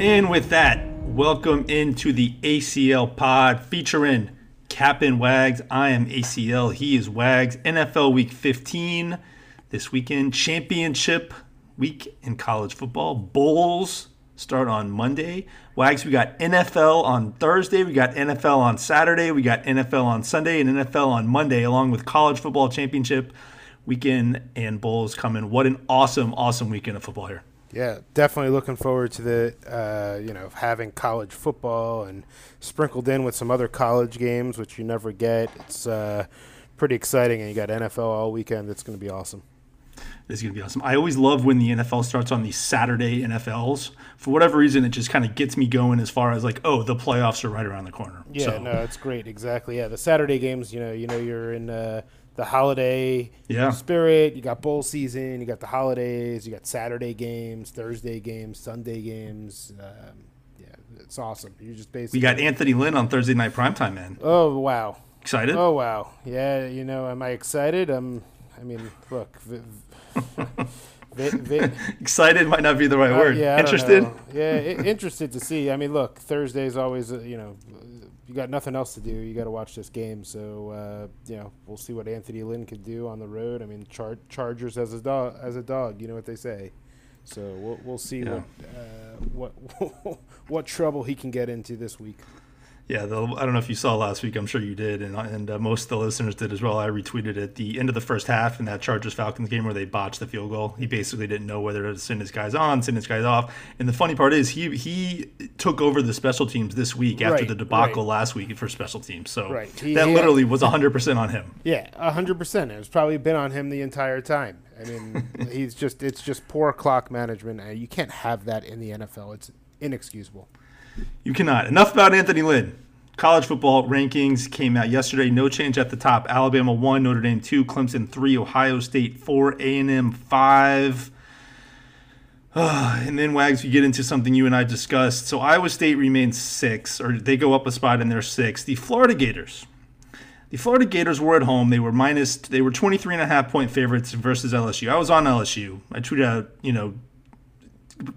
And with that, welcome into the ACL pod featuring Captain Wags. I am ACL. He is Wags. NFL Week 15 this weekend. Championship week in college football. Bowls start on Monday. Wags, we got NFL on Thursday. We got NFL on Saturday. We got NFL on Sunday and NFL on Monday, along with college football championship weekend and bowls coming. What an awesome, awesome weekend of football here. Yeah, definitely looking forward to the uh, you know having college football and sprinkled in with some other college games, which you never get. It's uh, pretty exciting, and you got NFL all weekend. It's going to be awesome. It's going to be awesome. I always love when the NFL starts on these Saturday NFLs. For whatever reason, it just kind of gets me going as far as like, oh, the playoffs are right around the corner. Yeah, So, no, it's great. Exactly. Yeah, the Saturday games. You know, you know, you're in uh, the holiday Yeah. spirit. You got bowl season. You got the holidays. You got Saturday games, Thursday games, Sunday games. Um, yeah, it's awesome. You just basically we got Anthony Lynn on Thursday night primetime, man. Oh wow. Excited? Oh wow, yeah. You know, am I excited? Um, I mean, look, vi- vi- Excited might not be the right uh, word. yeah, I Interested? Yeah, interested to see. I mean, look, Thursday's always, uh, you know, you got nothing else to do. You got to watch this game. So, uh, you know, we'll see what Anthony Lynn can do on the road. I mean, char- Chargers as a dog, as a dog. You know what they say. So we'll we'll see Yeah. what uh, what what trouble he can get into this week. Yeah, the, I don't know if you saw last week. I'm sure you did, and and uh, most of the listeners did as well. I retweeted at the end of the first half in that Chargers Falcons game where they botched the field goal. He basically didn't know whether to send his guys on, send his guys off. And the funny part is he he took over the special teams this week after Right, the debacle right. last week for special teams. So Right. He- that literally was 100 percent on him. Yeah, hundred percent. It's probably been on him the entire time. I mean, he's just it's just poor clock management. and You can't have that in the NFL. It's inexcusable. You cannot. Enough about Anthony Lynn. College football rankings came out yesterday. No change at the top. Alabama one, Notre Dame two, Clemson three, Ohio State four, A and M five. Ah, and then Wags, we get into something you and I discussed. So Iowa State remains six, or they go up a spot and they're six. The Florida Gators. The Florida Gators were at home. They were minus. They were 23 and a half point favorites versus LSU. I was on LSU. I tweeted out, you know,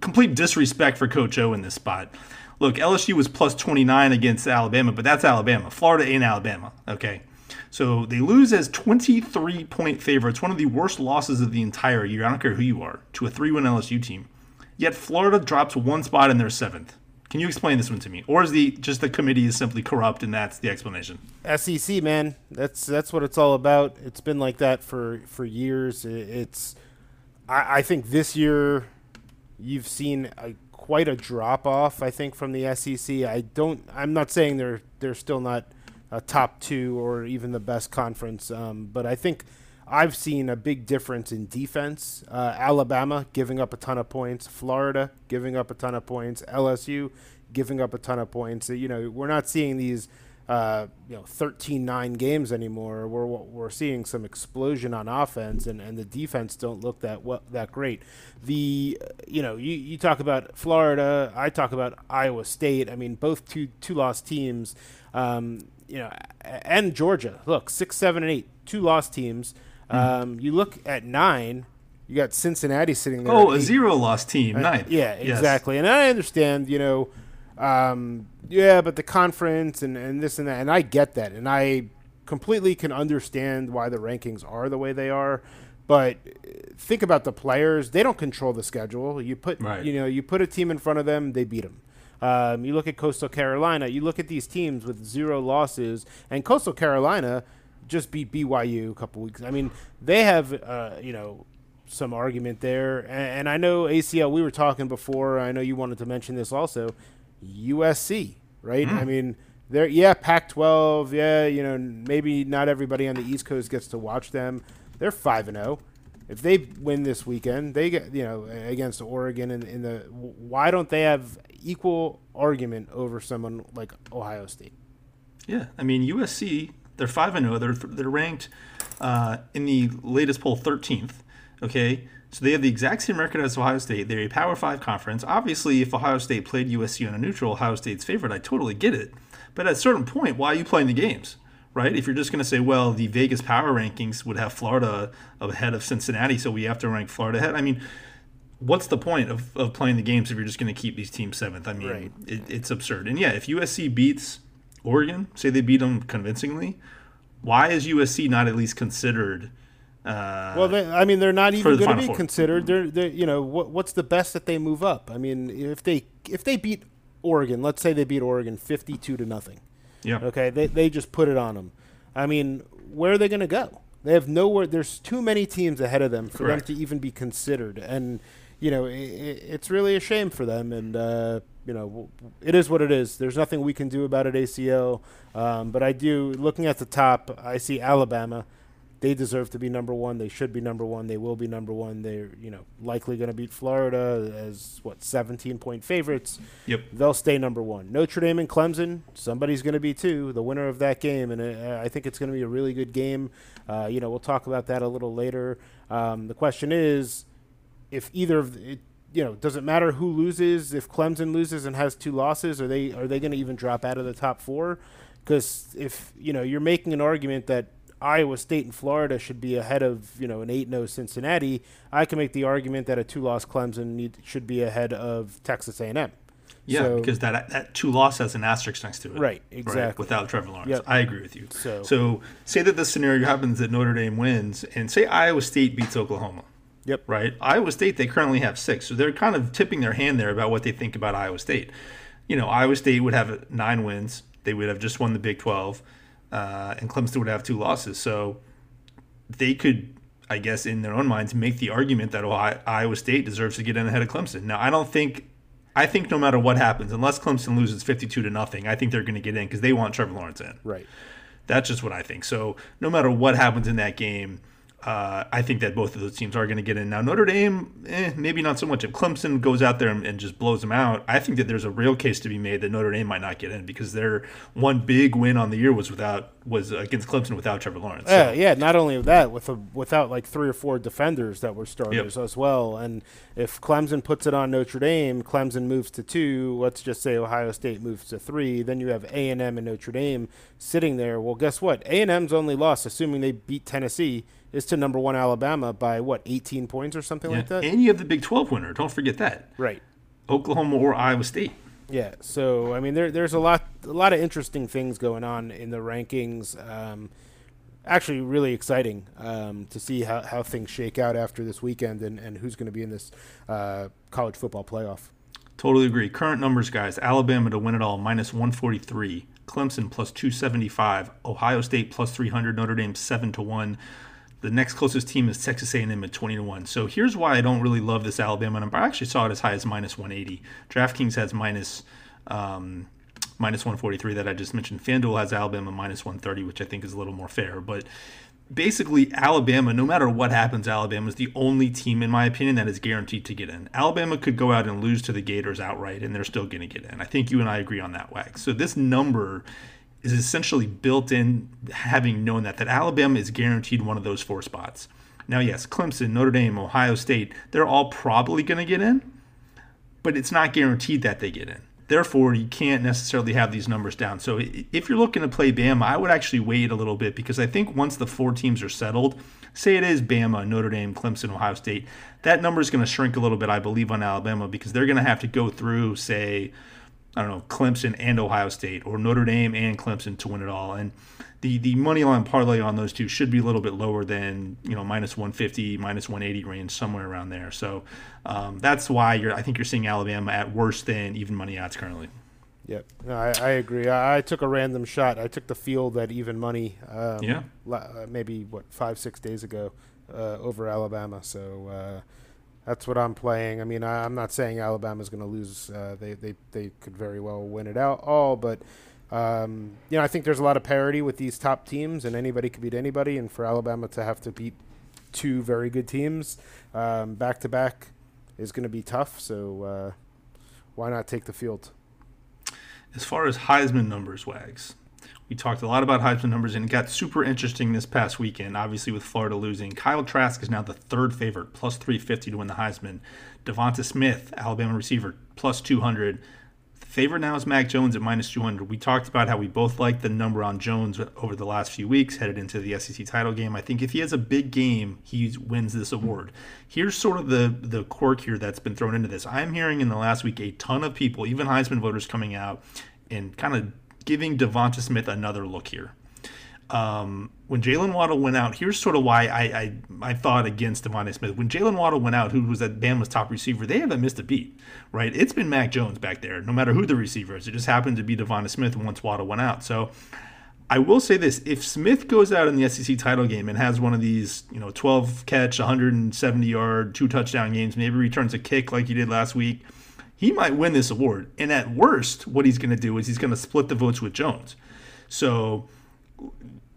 complete disrespect for Coach O in this spot. Look, LSU was plus 29 against Alabama, but that's Alabama. Florida ain't Alabama, okay? So they lose as 23 point favorites, one of the worst losses of the entire year. I don't care who you are, to a 3 win LSU team. Yet Florida drops one spot in their seventh. Can you explain this one to me? Or is the just the committee is simply corrupt and that's the explanation? SEC man, that's that's what it's all about. It's been like that for for years. It's I, I think this year you've seen a, quite a drop off. I think from the SEC. I don't. I'm not saying they're they're still not a top two or even the best conference, um, but I think I've seen a big difference in defense. Uh, Alabama giving up a ton of points, Florida giving up a ton of points, LSU giving up a ton of points. You know, we're not seeing these uh, you know 13-9 games anymore. We're we're seeing some explosion on offense, and, and the defense don't look that well, that great. The you know you, you talk about Florida, I talk about Iowa State. I mean, both two two lost teams. Um, you know, and Georgia. Look, six, seven, and eight, two lost teams. Um, you look at nine. You got Cincinnati sitting there. Oh, a zero loss team. Ninth. Yeah, Yes. exactly. And I understand, you know, um, yeah, but the conference and, and this and that, and I get that, and I completely can understand why the rankings are the way they are. But uh, think about the players; they don't control the schedule. You put, Right. you know, you put a team in front of them, they beat them. Um, you look at Coastal Carolina. You look at these teams with zero losses, and Coastal Carolina just beat BYU a couple weeks. I mean, they have, uh, you know, some argument there. And, and I know ACL. We were talking before. I know you wanted to mention this also. USC, right? I mean, they're yeah, Pac-12. Yeah, you know, maybe not everybody on the East Coast gets to watch them. They're five and zero. if they win this weekend, they get you know against Oregon in, in the why don't they have equal argument over someone like Ohio State? Yeah, I mean USC, they're five and zero. They're they're ranked uh, in the latest poll 13th. Okay, so they have the exact same record as Ohio State. They're a Power Five conference. Obviously, if Ohio State played USC on a neutral, Ohio State's favorite. I totally get it. But at a certain point, why are you playing the games? Right? If you're just going to say, well, the Vegas power rankings would have Florida ahead of Cincinnati, so we have to rank Florida ahead. I mean, what's the point of, of playing the games if you're just going to keep these teams seventh? I mean, Right. it, it's absurd. And yeah, if USC beats Oregon, say they beat them convincingly, why is USC not at least considered? Uh, Well, they, I mean, they're not even going to be Four. considered. They're, they're, you know, what, what's the best that they move up? I mean, if they if they beat Oregon, let's say they beat Oregon fifty-two to nothing. yeah, Okay, they they just put it on them. I mean, where are they going to go? They have nowhere. There's too many teams ahead of them for Correct. them to even be considered, and you know, i i it's really a shame for them. And uh, you know, it is what it is. There's nothing we can do about it, ACL. Um, but I do. Looking at the top, I see Alabama. They deserve to be number one. They should be number one. They will be number one. They're you know likely going to beat Florida as what 17 point favorites yep. they'll stay number one. Notre Dame and Clemson, somebody's going to be two, the winner of that game, and uh, I think it's going to be a really good game. Uh, you know, we'll talk about that a little later. Um, the question is, if either of it, you know, does it matter who loses? If Clemson loses and has two losses, are they are they going to even drop out of the top four? Because if you know you're making an argument that Iowa State and Florida should be ahead of you know an eight 0 Cincinnati, I can make the argument that a two loss Clemson need, should be ahead of Texas A&M. Yeah, So- because that that two loss has an asterisk next to it. Right, exactly. without Trevor Lawrence. Yep. I agree with you. So- so say that this scenario happens that Notre Dame wins, and say Iowa State beats Oklahoma. Yep. Right. Iowa State they currently have six, so they're kind of tipping their hand there about what they think about Iowa State. You know, Iowa State would have nine wins. They would have just won the Big Twelve, uh, and Clemson would have two losses. So they could, I guess, in their own minds, make the argument that Ohio, Iowa State deserves to get in ahead of Clemson. Now, I don't think, I think no matter what happens, unless Clemson loses fifty-two to nothing, I think they're going to get in because they want Trevor Lawrence in. Right. That's just what I think. So no matter what happens in that game, uh, I think that both of those teams are going to get in. Now Notre Dame, eh, maybe not so much. If Clemson goes out there and, and just blows them out, I think that there's a real case to be made that Notre Dame might not get in because their one big win on the year was without was against Clemson without Trevor Lawrence. So- Yeah, yeah. Not only that, with a, without like three or four defenders that were starters as well. And if Clemson puts it on Notre Dame, Clemson moves to two. Let's just say Ohio State moves to three. Then you have A and M and Notre Dame sitting there. Well, guess what? A and M's only loss, assuming they beat Tennessee, is to number one Alabama by what, 18 points or something Yeah. like that. And you have the Big 12 winner. Don't forget that. right. Oklahoma or Iowa State. Yeah, so I mean, there, there's a lot, a lot of interesting things going on in the rankings. Um, actually, really exciting um, to see how, how things shake out after this weekend and, and who's going to be in this uh, college football playoff. Totally agree. Current numbers, guys. Alabama to win it all, minus 143. Clemson plus 275. Ohio State plus 300. Notre Dame 7 to 1. The next closest team is Texas A&M at 20 to 1. So here's why I don't really love this Alabama number. I actually saw it as high as minus 180. DraftKings has minus um, minus 143 that I just mentioned. FanDuel has Alabama minus 130, which I think is a little more fair. But basically, Alabama, no matter what happens, Alabama is the only team, in my opinion, that is guaranteed to get in. Alabama could go out and lose to the Gators outright, and they're still going to get in. I think you and I agree on that, Wags. So this number is essentially built in, having known that that Alabama is guaranteed one of those four spots. Now, yes, Clemson, Notre Dame, Ohio State, they're all probably going to get in, but it's not guaranteed that they get in. Therefore, you can't necessarily have these numbers down. So if you're looking to play Bama, I would actually wait a little bit because I think once the four teams are settled, say it is Bama, Notre Dame, Clemson, Ohio State, that number is going to shrink a little bit, I believe, on Alabama because they're going to have to go through, say, I don't know, Clemson and Ohio State or Notre Dame and Clemson to win it all. And the the money line parlay on those two should be a little bit lower than you know minus 150, minus 180 range, somewhere around there. So um, that's why you're. I think you're seeing Alabama at worse than even money odds currently. Yep, no, I, I agree. I, I took a random shot. I took the field at even money. Um, Yeah. la- uh, maybe what five six days ago uh, over Alabama. So uh, that's what I'm playing. I mean, I, I'm not saying Alabama's going to lose. Uh, they they they could very well win it out all, but. Um, you know, I think there's a lot of parity with these top teams, and anybody could beat anybody. And for Alabama to have to beat two very good teams back to back is going to be tough. So uh, why not take the field? As far as Heisman numbers, Wags, we talked a lot about Heisman numbers and it got super interesting this past weekend, obviously with Florida losing. Kyle Trask is now the third favorite, plus 350 to win the Heisman. Devonta Smith, Alabama receiver, plus 200. The Favorite now is Mac Jones at minus 200. We talked about how we both liked the number on Jones over the last few weeks, headed into the SEC title game. I think if he has a big game, he wins this award. Here's sort of the, the quirk here that's been thrown into this. I'm hearing in the last week a ton of people, even Heisman voters, coming out and kind of giving Devonta Smith another look here um, when Jalen Waddle went out, here's sort of why I I, I thought against Devonta Smith. When Jalen Waddle went out, who was at Bama's top receiver, they haven't missed a beat, right? It's been Mac Jones back there, no matter who the receiver is. It just happened to be Devonta Smith once Waddle went out. So I will say this: if Smith goes out in the SEC title game and has one of these, you know, 12 catch, 170 yard, two touchdown games, maybe returns a kick like he did last week, he might win this award. And at worst, what he's going to do is he's going to split the votes with Jones. So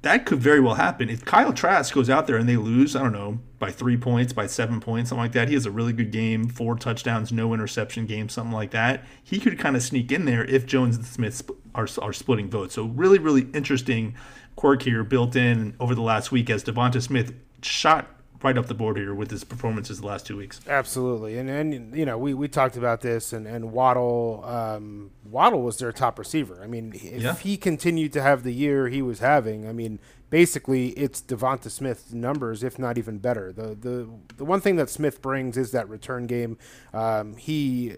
that could very well happen. If Kyle Trask goes out there and they lose, I don't know, by three points, by seven points, something like that, he has a really good game, four touchdowns, no interception game, something like that. He could kind of sneak in there if Jones and Smith are, are splitting votes. So, really, really interesting quirk here built in over the last week as Devonta Smith shot right up the board here with his performances the last two weeks. Absolutely, and and you know we, we talked about this, and and Waddle um, Waddle was their top receiver. I mean, if yeah. he continued to have the year he was having, I mean, basically it's Devonta Smith's numbers, if not even better. The the the one thing that Smith brings is that return game. Um, he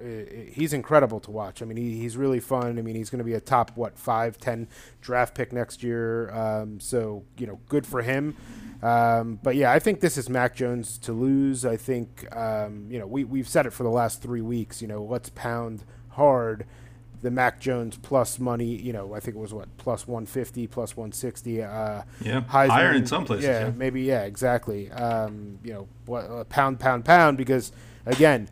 he's incredible to watch. I mean, he, he's really fun. I mean, he's going to be a top what five, ten draft pick next year. Um, so you know, good for him. Um, but yeah, I think this is Mac Jones to lose. I think um, you know we we've said it for the last three weeks. You know, let's pound hard the Mac Jones plus money. You know, I think it was what plus one fifty, plus one sixty. Uh, yeah, Heisman, higher in some places. Yeah, yeah. maybe. Yeah, exactly. Um, you know, what, uh, pound, pound, pound. Because again,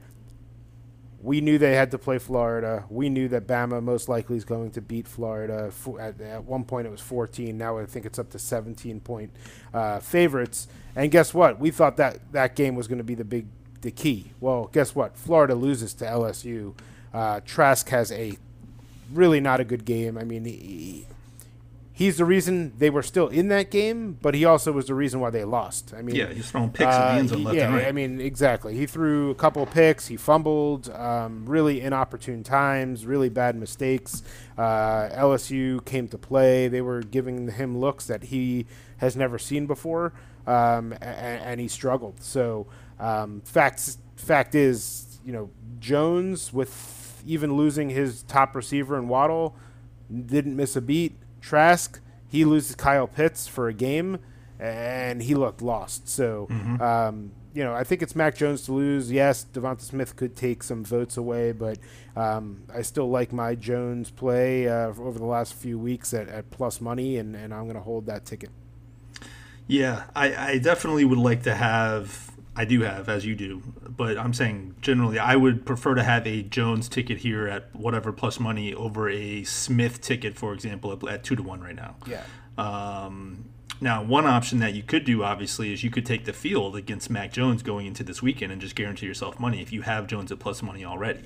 we knew they had to play Florida. We knew that Bama most likely is going to beat Florida. At, at one point, it was 14. Now I think it's up to 17 point uh, favorites. And guess what? We thought that that game was going to be the big the key. Well, guess what? Florida loses to LSU. Uh, Trask has a really not a good game. I mean, he, he's the reason they were still in that game, but he also was the reason why they lost. I mean, yeah, he's throwing picks uh, at the end zone left yeah, and right. I mean, exactly. He threw a couple picks. He fumbled. Um, really inopportune times. Really bad mistakes. Uh, LSU came to play. They were giving him looks that he has never seen before, um, and, and, he struggled. So, um, facts fact is, you know, Jones with even losing his top receiver and Waddle didn't miss a beat Trask, he loses Kyle Pitts for a game, and he looked lost. So, mm-hmm. um, you know, I think it's Mac Jones to lose. Yes, Devonta Smith could take some votes away, but um, I still like my Jones play uh, over the last few weeks at, at plus money, and, and I'm going to hold that ticket. Yeah, I, I definitely would like to have I do have, as you do, but I'm saying generally, I would prefer to have a Jones ticket here at whatever plus money over a Smith ticket, for example, at, at two to one right now. Yeah. Um, now, one option that you could do, obviously, is you could take the field against Mac Jones going into this weekend and just guarantee yourself money if you have Jones at plus money already.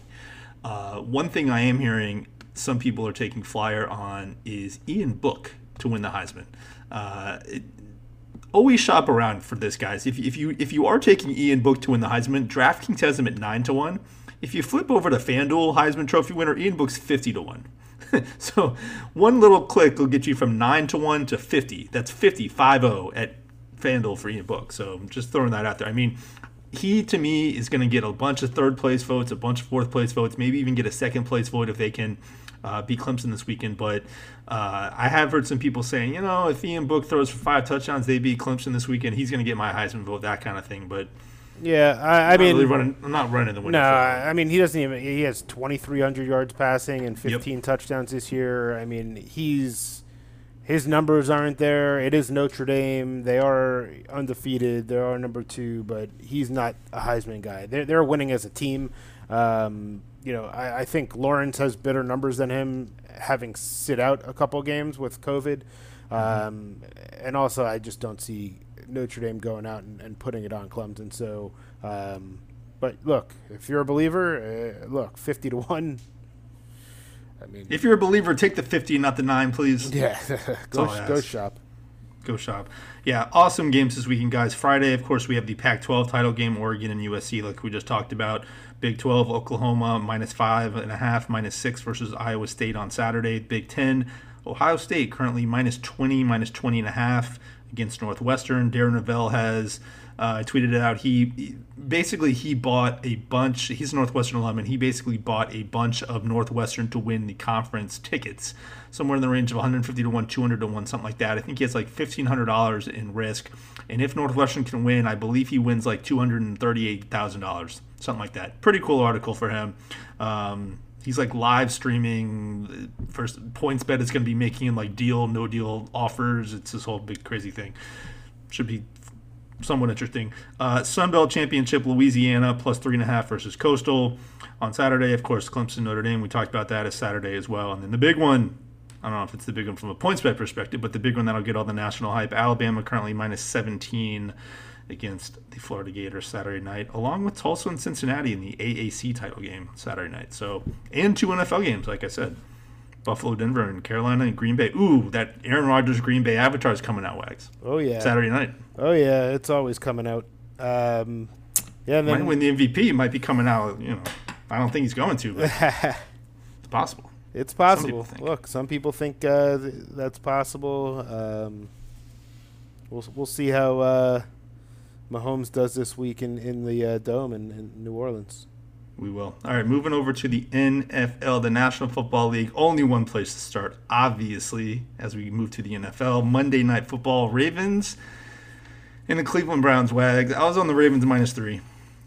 Uh, one thing I am hearing some people are taking flyer on is Ian Book to win the Heisman. Uh, it, always shop around for this, guys. If, if you if you are taking Ian Book to win the Heisman, DraftKings has him at nine to one. If you flip over to FanDuel Heisman Trophy winner, Ian Book's fifty to one. so one little click will get you from nine to one to fifty. That's 50, 5-0 at FanDuel for Ian Book. So I'm just throwing that out there. I mean, he to me is going to get a bunch of third place votes, a bunch of fourth place votes, maybe even get a second place vote if they can uh, beat Clemson this weekend. But uh, I have heard some people saying, you know, if Ian Book throws for five touchdowns, they beat Clemson this weekend, he's going to get my Heisman vote, that kind of thing. But yeah, I, I mean, really running, I'm not running the winning. No, I mean he doesn't even. He has 2,300 yards passing and 15 yep. touchdowns this year. I mean, he's his numbers aren't there. It is Notre Dame. They are undefeated. They are number two, but he's not a Heisman guy. They're they're winning as a team. Um, you know, I, I, think Lawrence has better numbers than him, having sit out a couple games with COVID. Mm-hmm. Um, and also, I just don't see Notre Dame going out and, and putting it on Clemson. So, um, but look, if you're a believer, uh, look, fifty to one. I mean, if you're a believer, take the fifty, not the nine, please. Yeah, go go shop. Go shop. Yeah, awesome games this weekend, guys. Friday, of course, we have the Pac-12 title game, Oregon and USC, like we just talked about. Big 12, Oklahoma minus five and a half, minus six versus Iowa State on Saturday. Big 10, Ohio State currently minus 20, minus 20 and a half against Northwestern. Darren Rovell has uh, tweeted it out. He, basically he bought a bunch. He's a Northwestern alum, and he basically bought a bunch of Northwestern to win the conference tickets, somewhere in the range of 150 to one, 200 to one, something like that. I think he has like $1,500 in risk, and if Northwestern can win, I believe he wins like $238,000, something like that. Pretty cool article for him. Um, he's like live streaming first PointsBet is going to be making him like deal no deal offers it's this whole big crazy thing should be somewhat interesting. Uh, Sun Belt Championship, Louisiana plus three and a half versus Coastal on Saturday. Of course, Clemson Notre Dame. We talked about that as Saturday as well. And then the big one. I don't know if it's the big one from a PointsBet perspective, but the big one that'll get all the national hype. Alabama currently minus 17 against the Florida Gators Saturday night, along with Tulsa and Cincinnati in the AAC title game Saturday night. So, and two NFL games, like I said. Buffalo, Denver, and Carolina and Green Bay. Ooh, that Aaron Rodgers Green Bay Avatar is coming out, Wags. Oh yeah, Saturday night. Oh yeah, it's always coming out. Um, yeah, and then, might win the MVP. Might be coming out. You know, I don't think he's going to, but it's possible. It's possible. Some Look, some people think uh, that's possible. Um, we'll we'll see how uh, Mahomes does this week in in the uh, dome in, in New Orleans. We will. All right, moving over to the NFL, the National Football League. Only one place to start, obviously, as we move to the NFL. Monday Night Football, Ravens and the Cleveland Browns. Wags. I was on the Ravens minus three.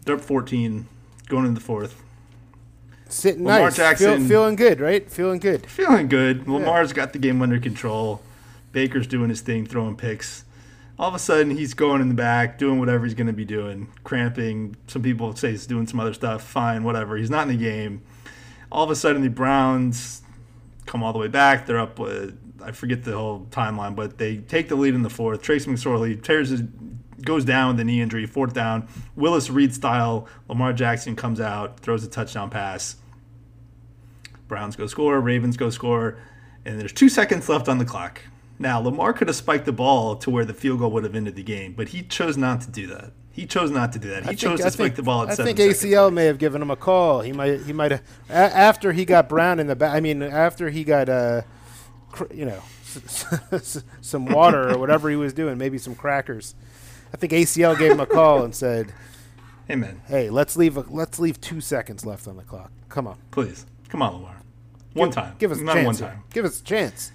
They're up 14, going into the fourth. Sitting Lamar nice. Jackson. Feel, feeling good, right? Feeling good. Feeling good. Yeah. Lamar's got the game under control. Baker's doing his thing, throwing picks all of a sudden he's going in the back, doing whatever he's going to be doing, cramping. Some people say he's doing some other stuff. Fine, whatever. He's not in the game. All of a sudden the Browns come all the way back. They're up. With, I forget the whole timeline, but they take the lead in the fourth. Trace McSorley tears his, goes down with a knee injury. Fourth down. Willis Reed style. Lamar Jackson comes out, throws a touchdown pass. Browns go score. Ravens go score. And there's two seconds left on the clock. Now, Lamar could have spiked the ball to where the field goal would have ended the game, but he chose not to do that. He chose not to do that. He I chose to I spike think, the ball at I seven. I think ACL may have given him a call. He might. He might have after he got Brown in the back. I mean, after he got uh, cr- you know, some water or whatever he was doing, maybe some crackers. I think ACL gave him a call and said, "Hey man, hey, let's leave. A, let's leave two seconds left on the clock. Come on, please, come on, Lamar. One give, time. Give us a chance. One time. Give us a chance."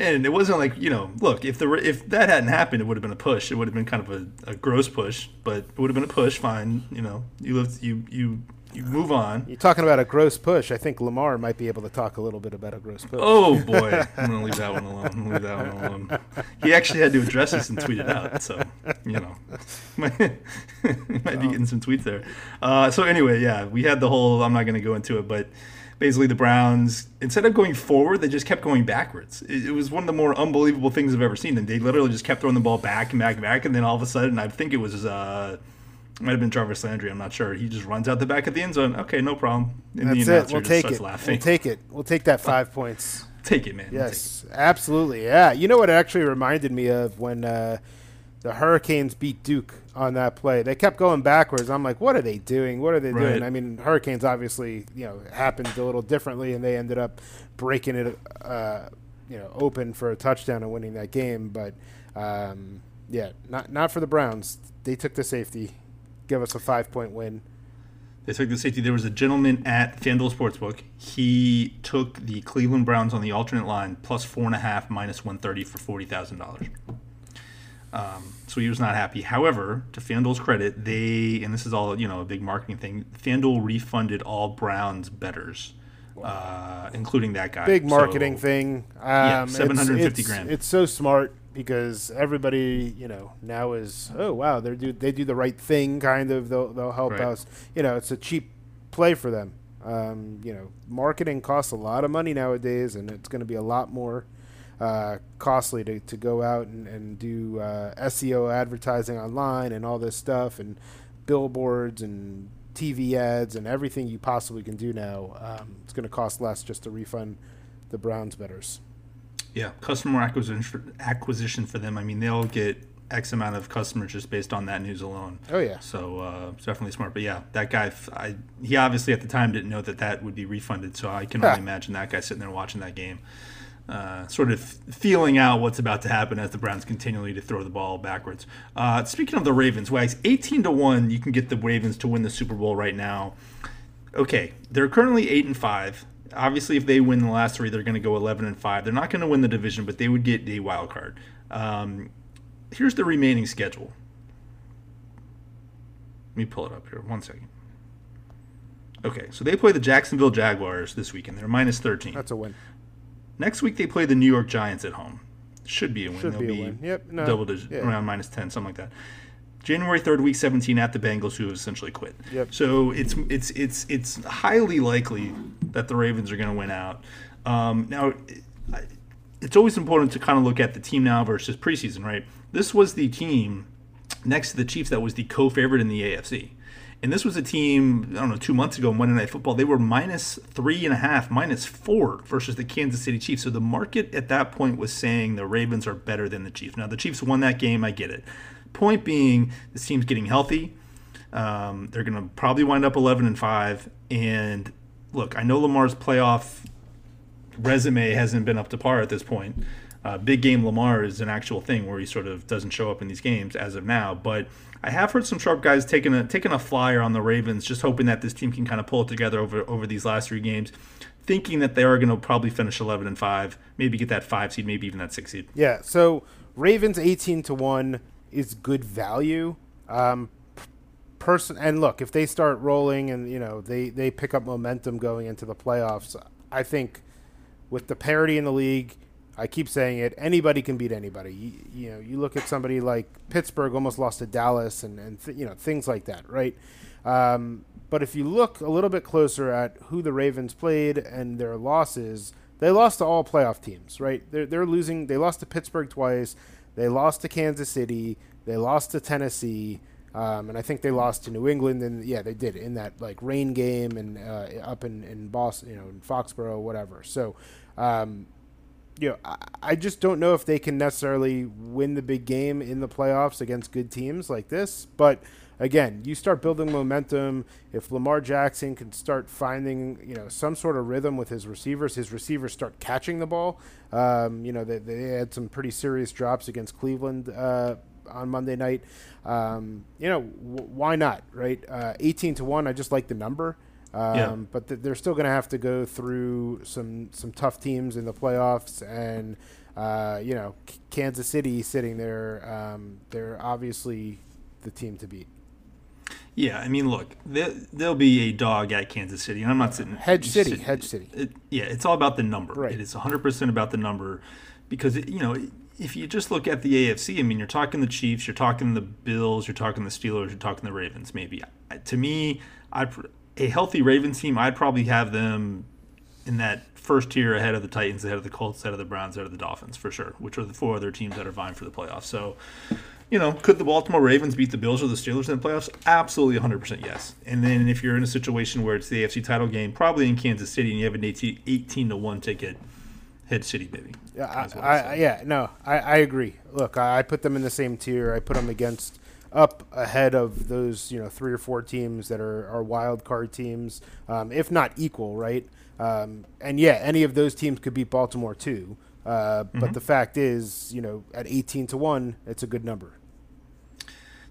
And it wasn't like you know, look if the if that hadn't happened, it would have been a push. It would have been kind of a, a gross push, but it would have been a push. Fine, you know, you live, you you you move on. You're talking about a gross push. I think Lamar might be able to talk a little bit about a gross push. Oh boy, I'm gonna leave that one alone. I'm gonna leave that one alone. He actually had to address this and tweet it out, so you know, might, might be getting some tweets there. Uh, so anyway, yeah, we had the whole. I'm not gonna go into it, but basically the Browns, instead of going forward, they just kept going backwards. It, it, was one of the more unbelievable things I've ever seen. And they literally just kept throwing the ball back and back and back. And then all of a sudden, I think it was, uh, might have been Jarvis Landry. I'm not sure. He just runs out the back of the end zone. Okay, no problem. And That's it. We'll take it. Laughing. We'll take it. We'll take that five points. Take it, man. Yes, it. absolutely. Yeah. You know what it actually reminded me of when uh, the Hurricanes beat Duke on that play. They kept going backwards. I'm like, what are they doing? What are they right. doing? I mean, Hurricanes obviously, you know, happened a little differently, and they ended up breaking it, uh, you know, open for a touchdown and winning that game. But um, yeah, not not for the Browns. They took the safety, give us a five point win. They took the safety. There was a gentleman at FanDuel Sportsbook. He took the Cleveland Browns on the alternate line plus four and a half, minus one thirty for forty thousand dollars. Um, so he was not happy. However, to FanDuel's credit, they and this is all you know a big marketing thing. FanDuel refunded all Browns betters, uh, including that guy. Big marketing so, thing. Um, yeah, seven hundred fifty grand. It's so smart because everybody you know now is oh wow they do they do the right thing kind of they'll they'll help right. us. You know it's a cheap play for them. Um, you know marketing costs a lot of money nowadays, and it's going to be a lot more uh, costly to, to go out and, and do uh, SEO advertising online and all this stuff and billboards and TV ads and everything you possibly can do now. Um, it's going to cost less just to refund the Browns betters. Yeah, customer acquisition for, acquisition for them. I mean, they'll get X amount of customers just based on that news alone. Oh yeah. So uh, it's definitely smart. But yeah, that guy, I, he obviously at the time didn't know that that would be refunded. So I can only imagine that guy sitting there watching that game, uh, sort of feeling out what's about to happen as the Browns continually to throw the ball backwards. Uh, speaking of the Ravens, Wags, eighteen to one, you can get the Ravens to win the Super Bowl right now. Okay, they're currently eight and five. Obviously, if they win the last three, they're going to go eleven and five. They're not going to win the division, but they would get a wild card. Um, here's the remaining schedule. Let me pull it up here. One second. Okay, so they play the Jacksonville Jaguars this weekend. They're minus 13. That's a win. Next week they play the New York Giants at home. Should be a win. Should They'll be be win. Yep, no, double digit, yeah. around minus 10, something like that. January 3rd, week 17 at the Bengals, who have essentially quit. Yep. So it's it's it's it's highly likely that the Ravens are going to win out. Um, now, it's always important to kind of look at the team now versus preseason, right? This was the team next to the Chiefs that was the co-favorite in the AFC. And this was a team, I don't know, two months ago, in Monday Night Football, they were minus three and a half, minus four versus the Kansas City Chiefs. So the market at that point was saying the Ravens are better than the Chiefs. Now, the Chiefs won that game, I get it. Point being, this team's getting healthy. Um, they're going to probably wind up 11 and 5. And look, I know Lamar's playoff resume hasn't been up to par at this point. Uh, big game Lamar is an actual thing where he sort of doesn't show up in these games as of now. But I have heard some sharp guys taking a taking a flyer on the Ravens, just hoping that this team can kind of pull it together over over these last three games, thinking that they are going to probably finish 11 and five, maybe get that five seed, maybe even that six seed. Yeah. So Ravens eighteen to one is good value. Um, person and look, if they start rolling and you know they they pick up momentum going into the playoffs, I think with the parity in the league, I keep saying it. Anybody can beat anybody. You, you know, you look at somebody like Pittsburgh almost lost to Dallas, and and th- you know things like that, right? Um, but if you look a little bit closer at who the Ravens played and their losses, they lost to all playoff teams, right? They're they're losing. They lost to Pittsburgh twice. They lost to Kansas City. They lost to Tennessee. Um, and I think they lost to New England, and yeah, they did in that like rain game and uh, up in, in Boston, you know, in Foxborough, whatever. So, um, you know, I, I just don't know if they can necessarily win the big game in the playoffs against good teams like this. But again, you start building momentum. If Lamar Jackson can start finding, you know, some sort of rhythm with his receivers, his receivers start catching the ball. Um, you know, they, they had some pretty serious drops against Cleveland uh, on Monday night. Um, you know, w- why not, right? Uh, 18 to 1, I just like the number. Um, Yeah. But th- they're still going to have to go through some some tough teams in the playoffs, and uh, you know, K- Kansas City sitting there. Um, they're obviously the team to beat. Yeah, I mean, look, there, there'll be a dog at Kansas City, and I'm not sitting Hedge City, sit- Hedge City. it, yeah, it's all about the number. Right. It is 100% about the number because, it, you know, if you just look at the AFC, I mean, you're talking the Chiefs, you're talking the Bills, you're talking the Steelers, you're talking the Ravens, maybe. I- To me, pr- a healthy Ravens team, I'd probably have them in that first tier ahead of the Titans, ahead of the Colts, ahead of the Browns, ahead of the Dolphins, for sure, which are the four other teams that are vying for the playoffs. So, you know, could the Baltimore Ravens beat the Bills or the Steelers in the playoffs? Absolutely 100% yes. And then if you're in a situation where it's the AFC title game, probably in Kansas City, and you have an 18, 18 to 1 ticket, head City, baby. Yeah, I, I, yeah, no, I, I agree. Look, I, I put them in the same tier. I put them against up ahead of those, you know, three or four teams that are, are wild card teams, um, if not equal, right? Um, and yeah, any of those teams could beat Baltimore too. Uh, But the fact is, you know, at eighteen to one, it's a good number.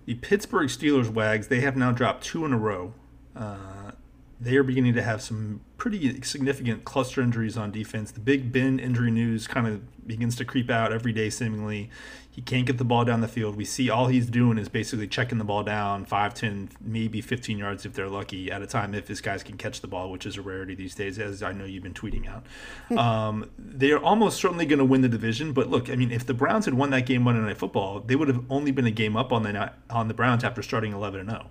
The Pittsburgh Steelers wags, they have now dropped two in a row. Uh, they are beginning to have some pretty significant cluster injuries on defense. The Big Ben injury news kind of begins to creep out every day, seemingly. He can't get the ball down the field. We see all he's doing is basically checking the ball down 5, 10, maybe 15 yards if they're lucky at a time, if his guys can catch the ball, which is a rarity these days, as I know you've been tweeting out. um, they're almost certainly going to win the division. But look, I mean, if the Browns had won that game Monday Night Football, they would have only been a game up on the on the Browns after starting 11 and 0.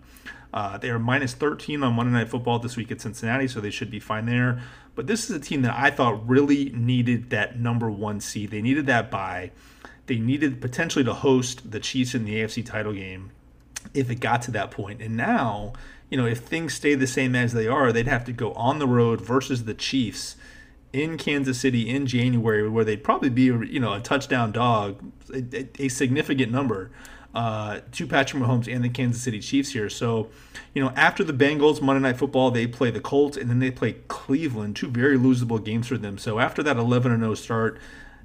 Uh, they are minus 13 on Monday Night Football this week at Cincinnati, so they should be fine there. But this is a team that I thought really needed that number one seed. They needed that bye. They needed potentially to host the Chiefs in the AFC title game if it got to that point. And now, you know, if things stay the same as they are, they'd have to go on the road versus the Chiefs in Kansas City in January, where they'd probably be, you know, a touchdown dog, a, a significant number uh, to Patrick Mahomes and the Kansas City Chiefs here. So, you know, after the Bengals Monday Night Football, they play the Colts and then they play Cleveland, two very losable games for them. So after that 11 0 start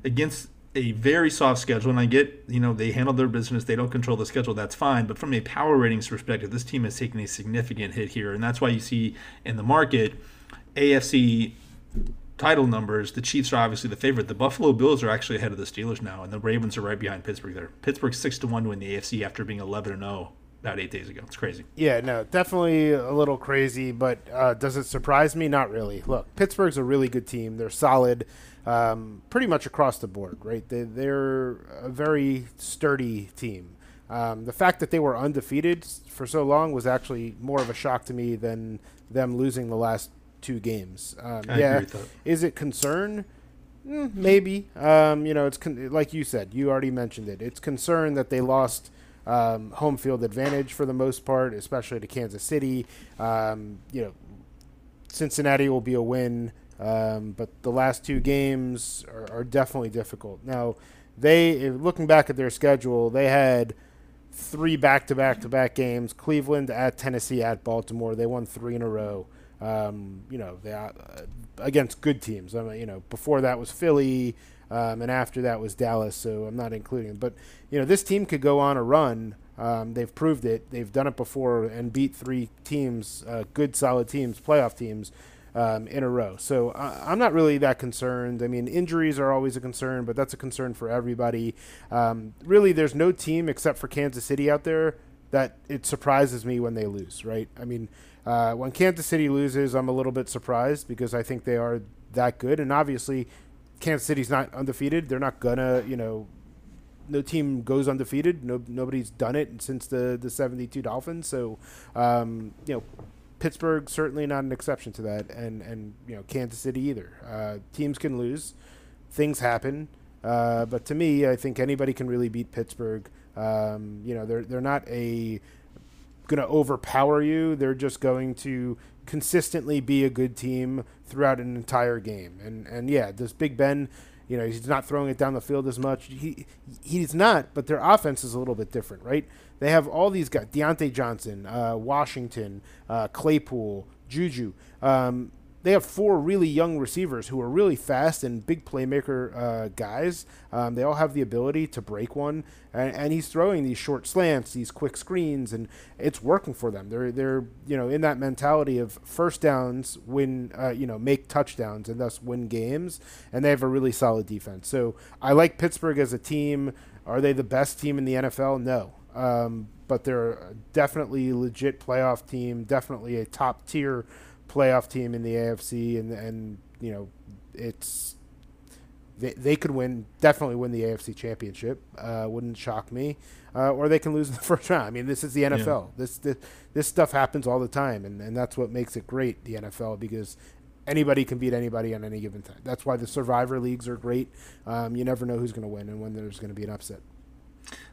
against a very soft schedule, and I get, you know, they handle their business, they don't control the schedule, that's fine. But from a power ratings perspective, this team has taken a significant hit here. And that's why you see in the market AFC title numbers, the Chiefs are obviously the favorite. The Buffalo Bills are actually ahead of the Steelers now, and the Ravens are right behind Pittsburgh there. Pittsburgh 6 to 1 to win the AFC after being 11 0 about eight days ago. It's crazy. Yeah, no, definitely a little crazy, but uh, does it surprise me? Not really. Look, Pittsburgh's a really good team. They're solid um, pretty much across the board, right? They, they're a very sturdy team. Um, the fact that they were undefeated for so long was actually more of a shock to me than them losing the last two games. Um, yeah, is it concern? Mm, maybe. Um, you know, it's con- like you said. You already mentioned it. It's concern that they lost um, home field advantage for the most part, especially to Kansas City. Um, you know, Cincinnati will be a win. Um, but the last two games are, are, definitely difficult. Now, they looking back at their schedule, they had three back-to-back-to-back games: Cleveland at Tennessee at Baltimore. They won three in a row. Um, you know, they uh, against good teams. I mean, you know, before that was Philly, um, and after that was Dallas. So I'm not including. But you know, this team could go on a run. Um, they've proved it. They've done it before and beat three teams, uh, good solid teams, playoff teams um, in a row. So uh, I'm not really that concerned. I mean, injuries are always a concern, but that's a concern for everybody. Um, really, there's no team except for Kansas City out there that it surprises me when they lose, right? I mean, uh, when Kansas City loses, I'm a little bit surprised because I think they are that good. And obviously, Kansas City's not undefeated. They're not gonna, you know, no team goes undefeated. No, nobody's done it since the the '72 Dolphins. So, um, you know, Pittsburgh certainly not an exception to that, and and you know Kansas City either. Uh, teams can lose, things happen, uh, but to me, I think anybody can really beat Pittsburgh. Um, you know, they're they're not a going to overpower you. They're just going to consistently be a good team throughout an entire game. And and yeah, does Big Ben you know, he's not throwing it down the field as much. He he's not, but their offense is a little bit different, right? They have all these guys: Diontae Johnson, uh, Washington, uh, Claypool, Juju. Um, they have four really young receivers who are really fast and big playmaker uh, guys. Um, they all have the ability to break one, and, and, he's throwing these short slants, these quick screens, and it's working for them. They're they're you know in that mentality of first downs win, uh, you know make touchdowns and thus win games, and they have a really solid defense. So I like Pittsburgh as a team. Are they the best team in the NFL? No. Um, but they're definitely a legit playoff team, definitely a top tier playoff team in the AFC, and and you know it's they, they could win definitely win the AFC championship. Uh, wouldn't shock me, uh, or they can lose in the first round. I mean, this is the NFL. Yeah. This, this this stuff happens all the time, and and that's what makes it great. The NFL because anybody can beat anybody on any given time. That's why the survivor leagues are great. Um, you never know who's going to win and when there's going to be an upset.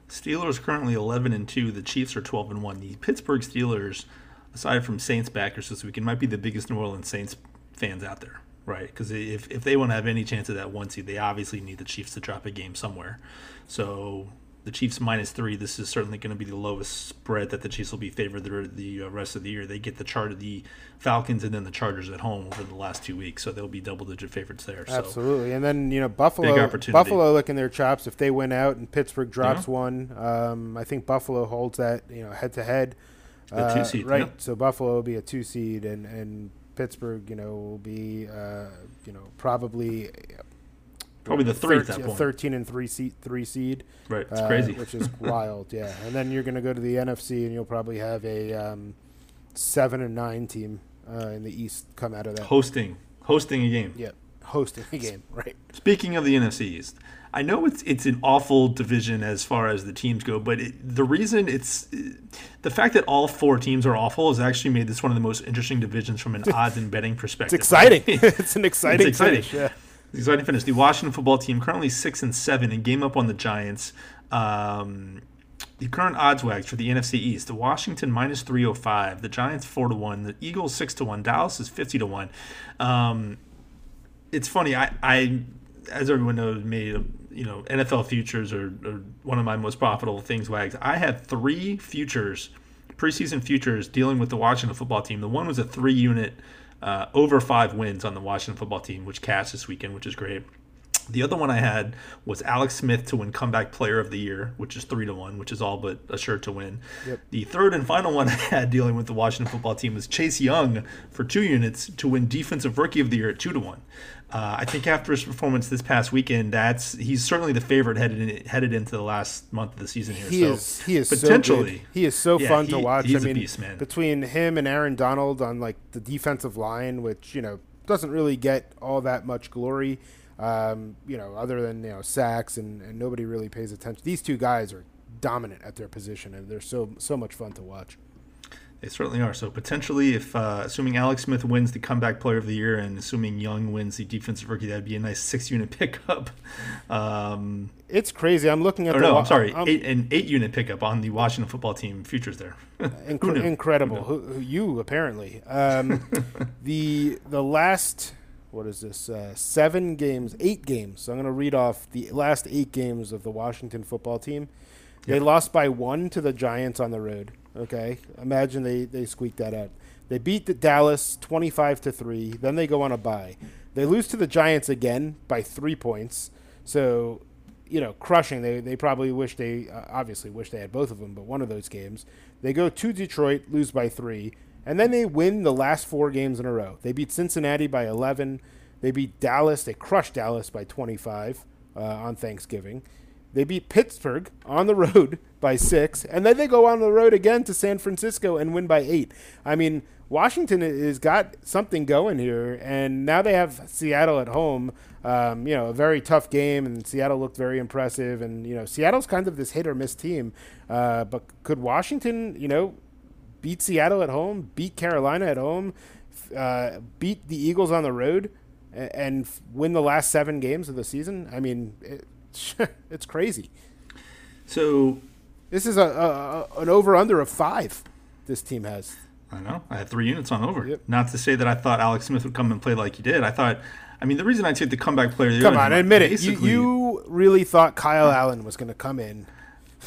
Steelers currently 11 and 2. The Chiefs are 12 and 1. The Pittsburgh Steelers aside from Saints backers this weekend, might be the biggest New Orleans Saints fans out there, right? Because if, if they want to have any chance of that one seed, they obviously need the Chiefs to drop a game somewhere. So the Chiefs minus three. This is certainly going to be the lowest spread that the Chiefs will be favored the, the uh, rest of the year. They get the chart of the Falcons and then the Chargers at home over the last two weeks, so they'll be double digit favorites there. Absolutely, so, and then you know Buffalo, Buffalo licking their chops if they win out and Pittsburgh drops yeah. one. Um, I think Buffalo holds that you know head to head. The two uh, seed, right? Yeah. So Buffalo will be a two seed, and and Pittsburgh, you know, will be uh, you know probably probably the three 13, at that point. Thirteen and three seed, three seed. Right, it's uh, crazy, which is wild. Yeah, and then you're going to go to the NFC, and you'll probably have a um, seven and nine team uh, in the East come out of that hosting hosting a game. Yep, hosting a game. Right. Speaking of the NFC East, I know it's it's an awful division as far as the teams go, but it, the reason it's the fact that all four teams are awful has actually made this one of the most interesting divisions from an odds and betting perspective. It's exciting. it's an exciting, it's exciting. Finish, yeah. It's exciting finish. The Washington football team currently six and seven and game up on the Giants. Um, the current odds wags for the NFC East: the Washington minus three hundred five, the Giants four to one, the Eagles six to one, Dallas is fifty to one. Um, it's funny. I, I, as everyone knows, made you know NFL futures are, are one of my most profitable things. Wags. I had three futures, preseason futures, dealing with the Washington football team. The one was a three unit, uh, over five wins on the Washington football team, which cashed this weekend, which is great. The other one I had was Alex Smith to win comeback player of the year, which is three to one, which is all but assured to win. Yep. The third and final one I had dealing with the Washington football team was Chase Young for two units to win defensive rookie of the year at two to one. Uh, I think after his performance this past weekend, that's he's certainly the favorite headed in, headed into the last month of the season here. He so is he is potentially so he is so yeah, fun he, to watch. He's I mean, a beast, man. Between him and Aaron Donald on like the defensive line, which you know doesn't really get all that much glory, um, you know, other than you know sacks and, and nobody really pays attention. These two guys are dominant at their position, and they're so so much fun to watch. They certainly are. So potentially, if uh, assuming Alex Smith wins the comeback player of the year, and assuming Young wins the defensive rookie, that'd be a nice six-unit pickup. Um, it's crazy. I'm looking at. The, no, I'm sorry, um, eight, an eight-unit pickup on the Washington football team futures there. Incredible. Who who, you apparently. Um, the the last what is this? Uh, seven games, eight games. So I'm going to read off the last eight games of the Washington football team. They lost by one to the Giants on the road. Okay, imagine they they squeaked that out. They beat the Dallas twenty five to three. Then they go on a bye. They lose to the Giants again by three points. So, you know, crushing. They they probably wish they uh, obviously wish they had both of them, but one of those games. They go to Detroit, lose by three, and then they win the last four games in a row. They beat Cincinnati by eleven. They beat Dallas. They crushed Dallas by twenty five uh, on Thanksgiving. They beat Pittsburgh on the road by six, and then they go on the road again to San Francisco and win by eight. I mean, Washington has got something going here, and now they have Seattle at home. Um, you know, a very tough game, and Seattle looked very impressive. And you know, Seattle's kind of this hit or miss team. Uh, but could Washington, you know, beat Seattle at home, beat Carolina at home, uh, beat the Eagles on the road, and, and win the last seven games of the season? I mean. It, it's crazy. So this is a, a, an over under of five. This team has. I know. I had three units on over. Yep. Not to say that I thought Alex Smith would come and play like he did. I thought. I mean, the reason I took the comeback player. Come on, admit it. You, you really thought Kyle Allen was going to come in.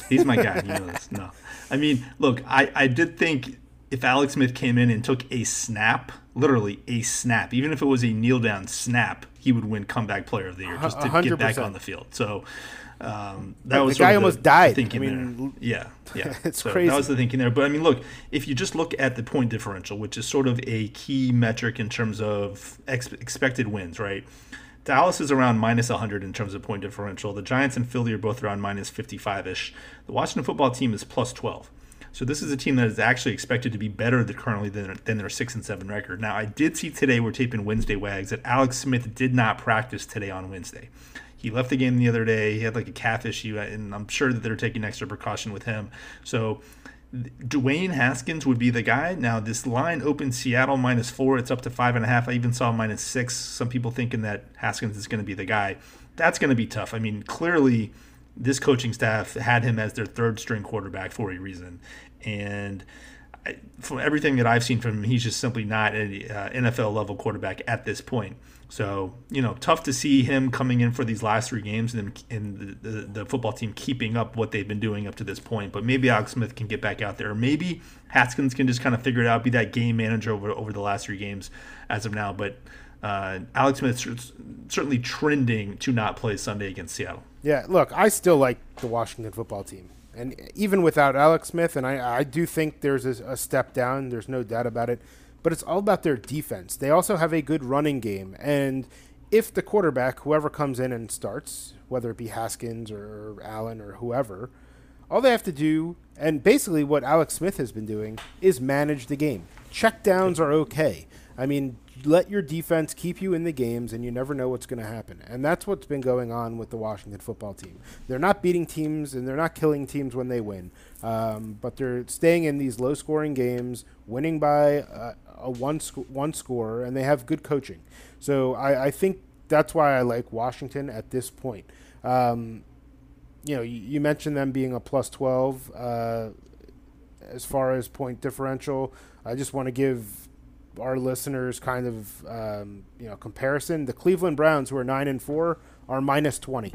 He's my guy. You know this. No, I mean, look, I, I did think if Alex Smith came in and took a snap, literally a snap, even if it was a kneel down snap, he would win comeback player of the year just to 100%. get back on the field. So um, that was the guy almost died. Thinking I mean, there. yeah, yeah, it's so crazy. That was the thinking there. But I mean, look, if you just look at the point differential, which is sort of a key metric in terms of ex- expected wins, right? Dallas is around minus 100 in terms of point differential. The Giants and Philly are both around minus 55 ish. The Washington football team is plus 12. So this is a team that is actually expected to be better than currently than, than their six and seven record. Now I did see today we're taping Wednesday wags that Alex Smith did not practice today on Wednesday. He left the game the other day. He had like a calf issue, and I'm sure that they're taking extra precaution with him. So Dwayne Haskins would be the guy. Now this line opened Seattle minus four. It's up to five and a half. I even saw minus six. Some people thinking that Haskins is going to be the guy. That's going to be tough. I mean, clearly this coaching staff had him as their third string quarterback for a reason. And I, from everything that I've seen from him, he's just simply not an uh, NFL level quarterback at this point. So, you know, tough to see him coming in for these last three games and, and the, the, the, football team keeping up what they've been doing up to this point. But maybe Alex Smith can get back out there. Or maybe Haskins can just kind of figure it out, be that game manager over, over the last three games as of now. But uh, Alex Smith certainly trending to not play Sunday against Seattle. Yeah, look, I still like the Washington football team. And even without Alex Smith, and I, I do think there's a, a step down, there's no doubt about it, but it's all about their defense. They also have a good running game. And if the quarterback, whoever comes in and starts, whether it be Haskins or Allen or whoever, all they have to do, and basically what Alex Smith has been doing, is manage the game. Check downs are okay. I mean, let your defense keep you in the games, and you never know what's going to happen. And that's what's been going on with the Washington football team. They're not beating teams, and they're not killing teams when they win, um, but they're staying in these low-scoring games, winning by uh, a one sc- one score, and they have good coaching. So I, I think that's why I like Washington at this point. Um, you know, you, you, mentioned them being a plus twelve uh, as far as point differential. I just want to give our listeners kind of um, you know comparison. The Cleveland Browns, who are nine and four, are minus twenty.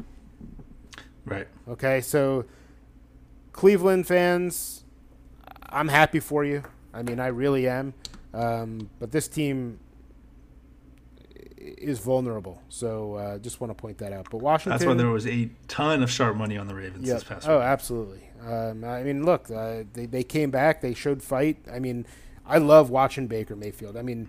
Right. Okay, so Cleveland fans, I'm happy for you. I mean, I really am. Um, but this team is vulnerable, so uh, just want to point that out. But Washington. That's why there was a ton of sharp money on the Ravens yep. this past oh, week. Oh, absolutely. Um, I mean, look, uh, they they came back. They showed fight. I mean, I love watching Baker Mayfield. I mean,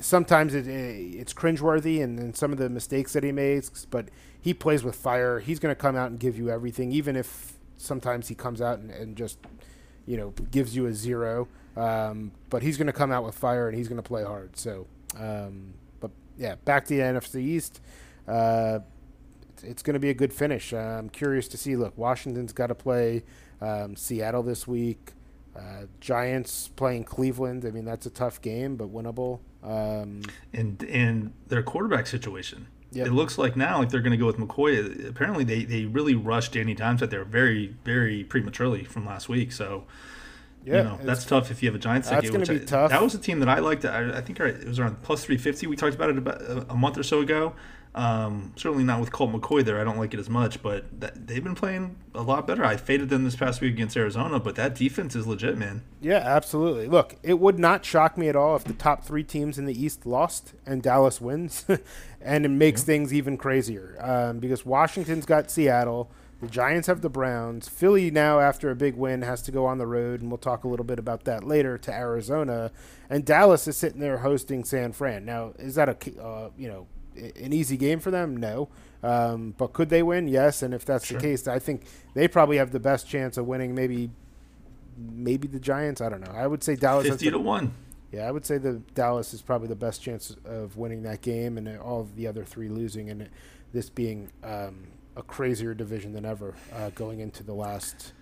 sometimes it, it's cringeworthy and, and some of the mistakes that he makes, but he plays with fire. He's going to come out and give you everything, even if sometimes he comes out and, and just, you know, gives you a zero. Um, but he's going to come out with fire and he's going to play hard. So, um, but yeah, back to the NFC East. Uh, it's going to be a good finish. I'm curious to see. Look, Washington's got to play um, Seattle this week. Uh, Giants playing Cleveland. I mean, that's a tough game, but winnable. Um, and and their quarterback situation. Yep. It looks like now like they're going to go with McCoy. Apparently, they, they really rushed Danny Dimes out there very very prematurely from last week. So, yeah, you know that's tough if you have a Giants. That's going to be I, tough. That was a team that I liked. I, I think it was around plus three fifty. We talked about it about a month or so ago. Um, certainly not with Colt McCoy there. I don't like it as much, but that, they've been playing a lot better. I faded them this past week against Arizona, but that defense is legit, man. Yeah, absolutely. Look, it would not shock me at all if the top three teams in the East lost and Dallas wins, and it makes yeah. things even crazier um, because Washington's got Seattle. The Giants have the Browns. Philly now, after a big win, has to go on the road, and we'll talk a little bit about that later to Arizona. And Dallas is sitting there hosting San Fran. Now, is that a uh, you know an easy game for them? No. Um, but could they win? Yes. And if that's sure. the case, I think they probably have the best chance of winning. Maybe, maybe the Giants. I don't know. I would say Dallas. Fifty to one. Yeah, I would say the Dallas is probably the best chance of winning that game, and all of the other three losing, and this being um, a crazier division than ever uh, going into the last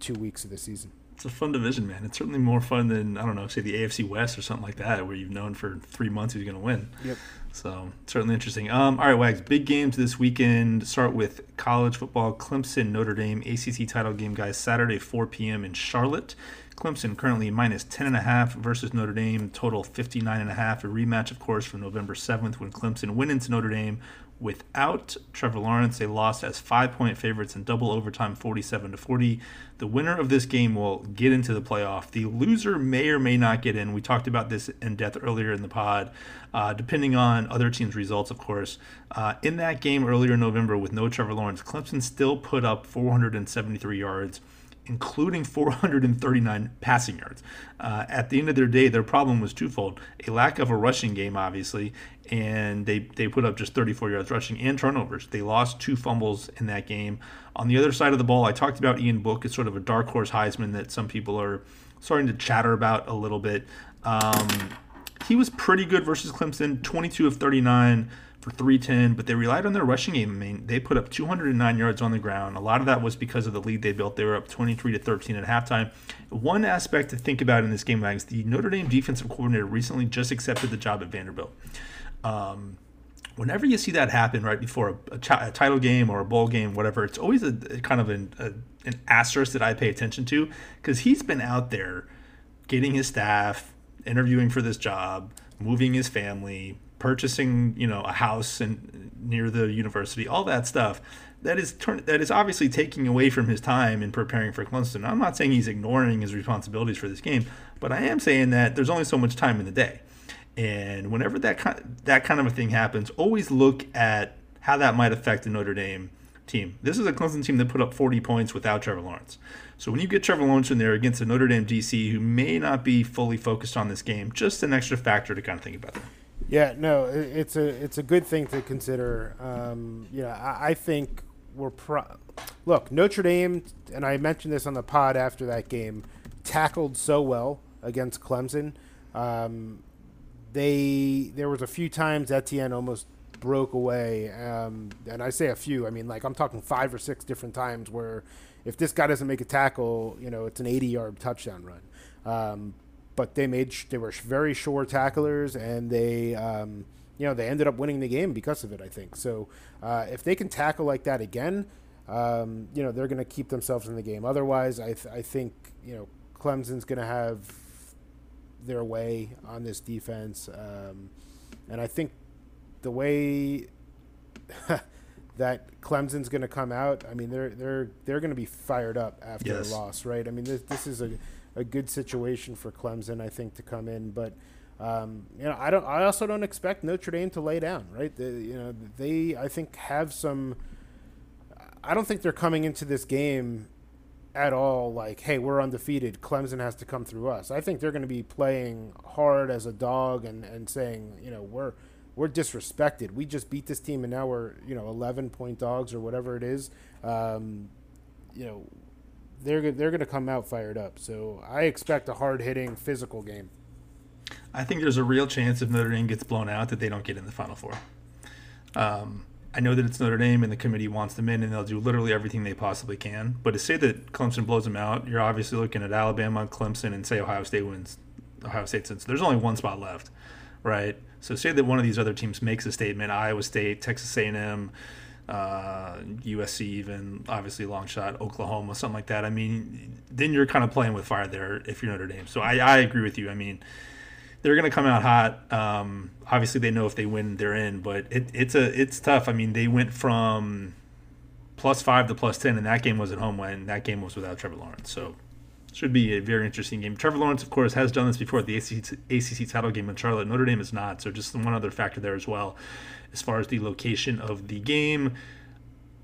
two weeks of the season it's a fun division, man. It's certainly more fun than I don't know, say the AFC West or something like that, where you've known for three months who's going to win. Yep. So certainly interesting. Um, all right, Wags. Big games this weekend. Start with college football. Clemson, Notre Dame, ACC title game, guys. Saturday, 4 p.m. in Charlotte. Clemson currently minus 10.5 versus Notre Dame, total 59.5. A rematch, of course, from November 7th when Clemson went into Notre Dame without Trevor Lawrence. They lost as five point favorites in double overtime, 47 to 40. The winner of this game will get into the playoff. The loser may or may not get in. We talked about this in depth earlier in the pod, uh, depending on other teams' results, of course. Uh, in that game earlier in November with no Trevor Lawrence, Clemson still put up 473 yards including 439 passing yards. Uh, at the end of their day, their problem was twofold: a lack of a rushing game, obviously, and they they put up just 34 yards rushing and turnovers. They lost two fumbles in that game. On the other side of the ball, I talked about Ian Book as sort of a dark horse Heisman that some people are starting to chatter about a little bit. Um, he was pretty good versus Clemson, 22 of 39 for 310, but they relied on their rushing game. I mean, they put up 209 yards on the ground. A lot of that was because of the lead they built. They were up 23 to 13 at halftime. One aspect to think about in this game, Wags, the Notre Dame defensive coordinator recently just accepted the job at Vanderbilt. Um, whenever you see that happen right before a, a, ch- a, title game or a bowl game, whatever, it's always a, a kind of an, an asterisk that I pay attention to because he's been out there getting his staff, interviewing for this job, moving his family, purchasing you know a house and near the university, all that stuff. That is turn, that is obviously taking away from his time in preparing for Clemson. I'm not saying he's ignoring his responsibilities for this game, but I am saying that there's only so much time in the day, and whenever that kind that kind of a thing happens, always look at how that might affect the Notre Dame team. This is a Clemson team that put up 40 points without Trevor Lawrence. So when you get Trevor Lawrence in there against a Notre Dame DC who may not be fully focused on this game, just an extra factor to kind of think about. That. Yeah, no, it's a it's a good thing to consider. Um, you know, I, I think we're pro- look Notre Dame, and I mentioned this on the pod after that game, tackled so well against Clemson. Um, they there was a few times Etienne almost broke away, um, and I say a few. I mean, like I'm talking five or six different times where if this guy doesn't make a tackle, you know, it's an 80-yard touchdown run. Um, but they made sh- they were very sure tacklers, and they um, you know they ended up winning the game because of it. I think so. Uh, if they can tackle like that again, um, you know they're going to keep themselves in the game. Otherwise, I th- I think you know Clemson's going to have their way on this defense, um, and I think the way that Clemson's going to come out, I mean they're they're they're going to be fired up after yes. a loss, right? I mean this this is a a good situation for Clemson, I think, to come in, but. Um, you know, I don't. I also don't expect Notre Dame to lay down. Right? The, you know, they I think have some. I don't think they're coming into this game at all like, hey, we're undefeated. Clemson has to come through us. I think they're going to be playing hard as a dog and, and saying, you know, we're we're disrespected. We just beat this team and now we're you know 11 point dogs or whatever it is. Um, you know, they're they're going to come out fired up. So I expect a hard hitting physical game. I think there's a real chance if Notre Dame gets blown out that they don't get in the Final Four. Um, I know that it's Notre Dame and the committee wants them in, and they'll do literally everything they possibly can. But to say that Clemson blows them out, you're obviously looking at Alabama, Clemson, and say Ohio State wins. Ohio State since there's only one spot left, right? So say that one of these other teams makes a statement: Iowa State, Texas A&M, uh, USC, even obviously long shot, Oklahoma, something like that. I mean, then you're kind of playing with fire there if you're Notre Dame. So I, I agree with you. I mean they're going to come out hot. Um, obviously, they know if they win, they're in. But it, it's a it's tough. I mean, they went from plus five to plus ten, and that game was at home when that game was without Trevor Lawrence. So should be a very interesting game. Trevor Lawrence, of course, has done this before. The ACC, ACC title game in Charlotte. Notre Dame is not. So just one other factor there as well, as far as the location of the game.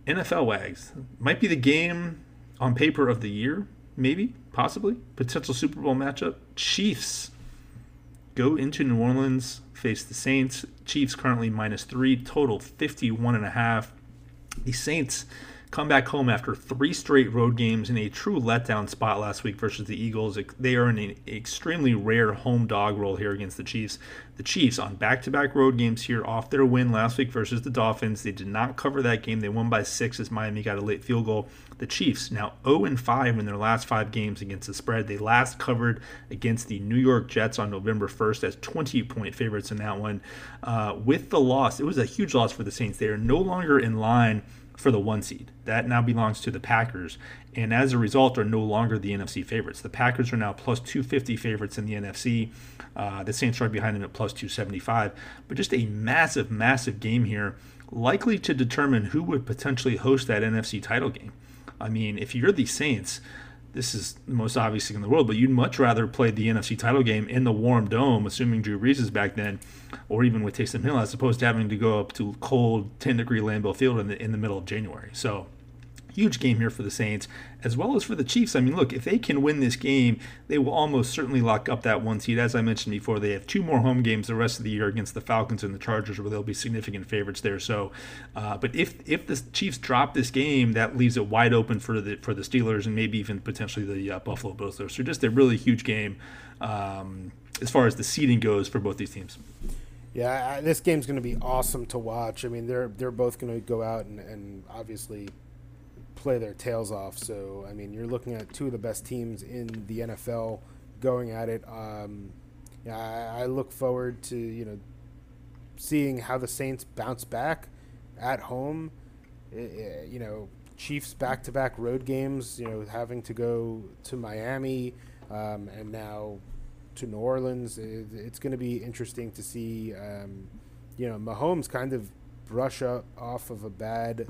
NFL Wags might be the game on paper of the year, maybe, possibly potential Super Bowl matchup. Chiefs go into New Orleans, face the Saints. Chiefs currently minus three, total 51 and a half. The Saints come back home after three straight road games in a true letdown spot last week versus the Eagles. They are in an extremely rare home dog role here against the Chiefs. The Chiefs on back to back road games here off their win last week versus the Dolphins. They did not cover that game. They won by six as Miami got a late field goal. The Chiefs now 0 5 in their last five games against the spread. They last covered against the New York Jets on November 1st as 20 point favorites in that one. Uh, with the loss, it was a huge loss for the Saints. They are no longer in line for the one seed. That now belongs to the Packers, and as a result, are no longer the NFC favorites. The Packers are now plus 250 favorites in the NFC. Uh, the Saints right behind them at plus 275. But just a massive, massive game here, likely to determine who would potentially host that NFC title game. I mean, if you're the Saints, this is the most obvious thing in the world, but you'd much rather play the NFC title game in the warm dome, assuming Drew Brees is back then, or even with Taysom Hill, as opposed to having to go up to cold 10 degree Lambeau Field in the, in the middle of January. So Huge game here for the Saints, as well as for the Chiefs. I mean, look, if they can win this game, they will almost certainly lock up that one seed. As I mentioned before, they have two more home games the rest of the year against the Falcons and the Chargers, where they'll be significant favorites there. So, uh, but if if the Chiefs drop this game, that leaves it wide open for the for the Steelers and maybe even potentially the uh, Buffalo Bills. So just a really huge game um, as far as the seeding goes for both these teams. Yeah, this game's going to be awesome to watch. I mean, they're they're both going to go out and, and obviously play their tails off. So I mean, you're looking at two of the best teams in the NFL going at it. Um, yeah, I, I look forward to you know seeing how the Saints bounce back at home. It, it, you know, Chiefs back-to-back road games. You know, having to go to Miami um, and now to New Orleans. It, it's going to be interesting to see. Um, you know, Mahomes kind of brush up off of a bad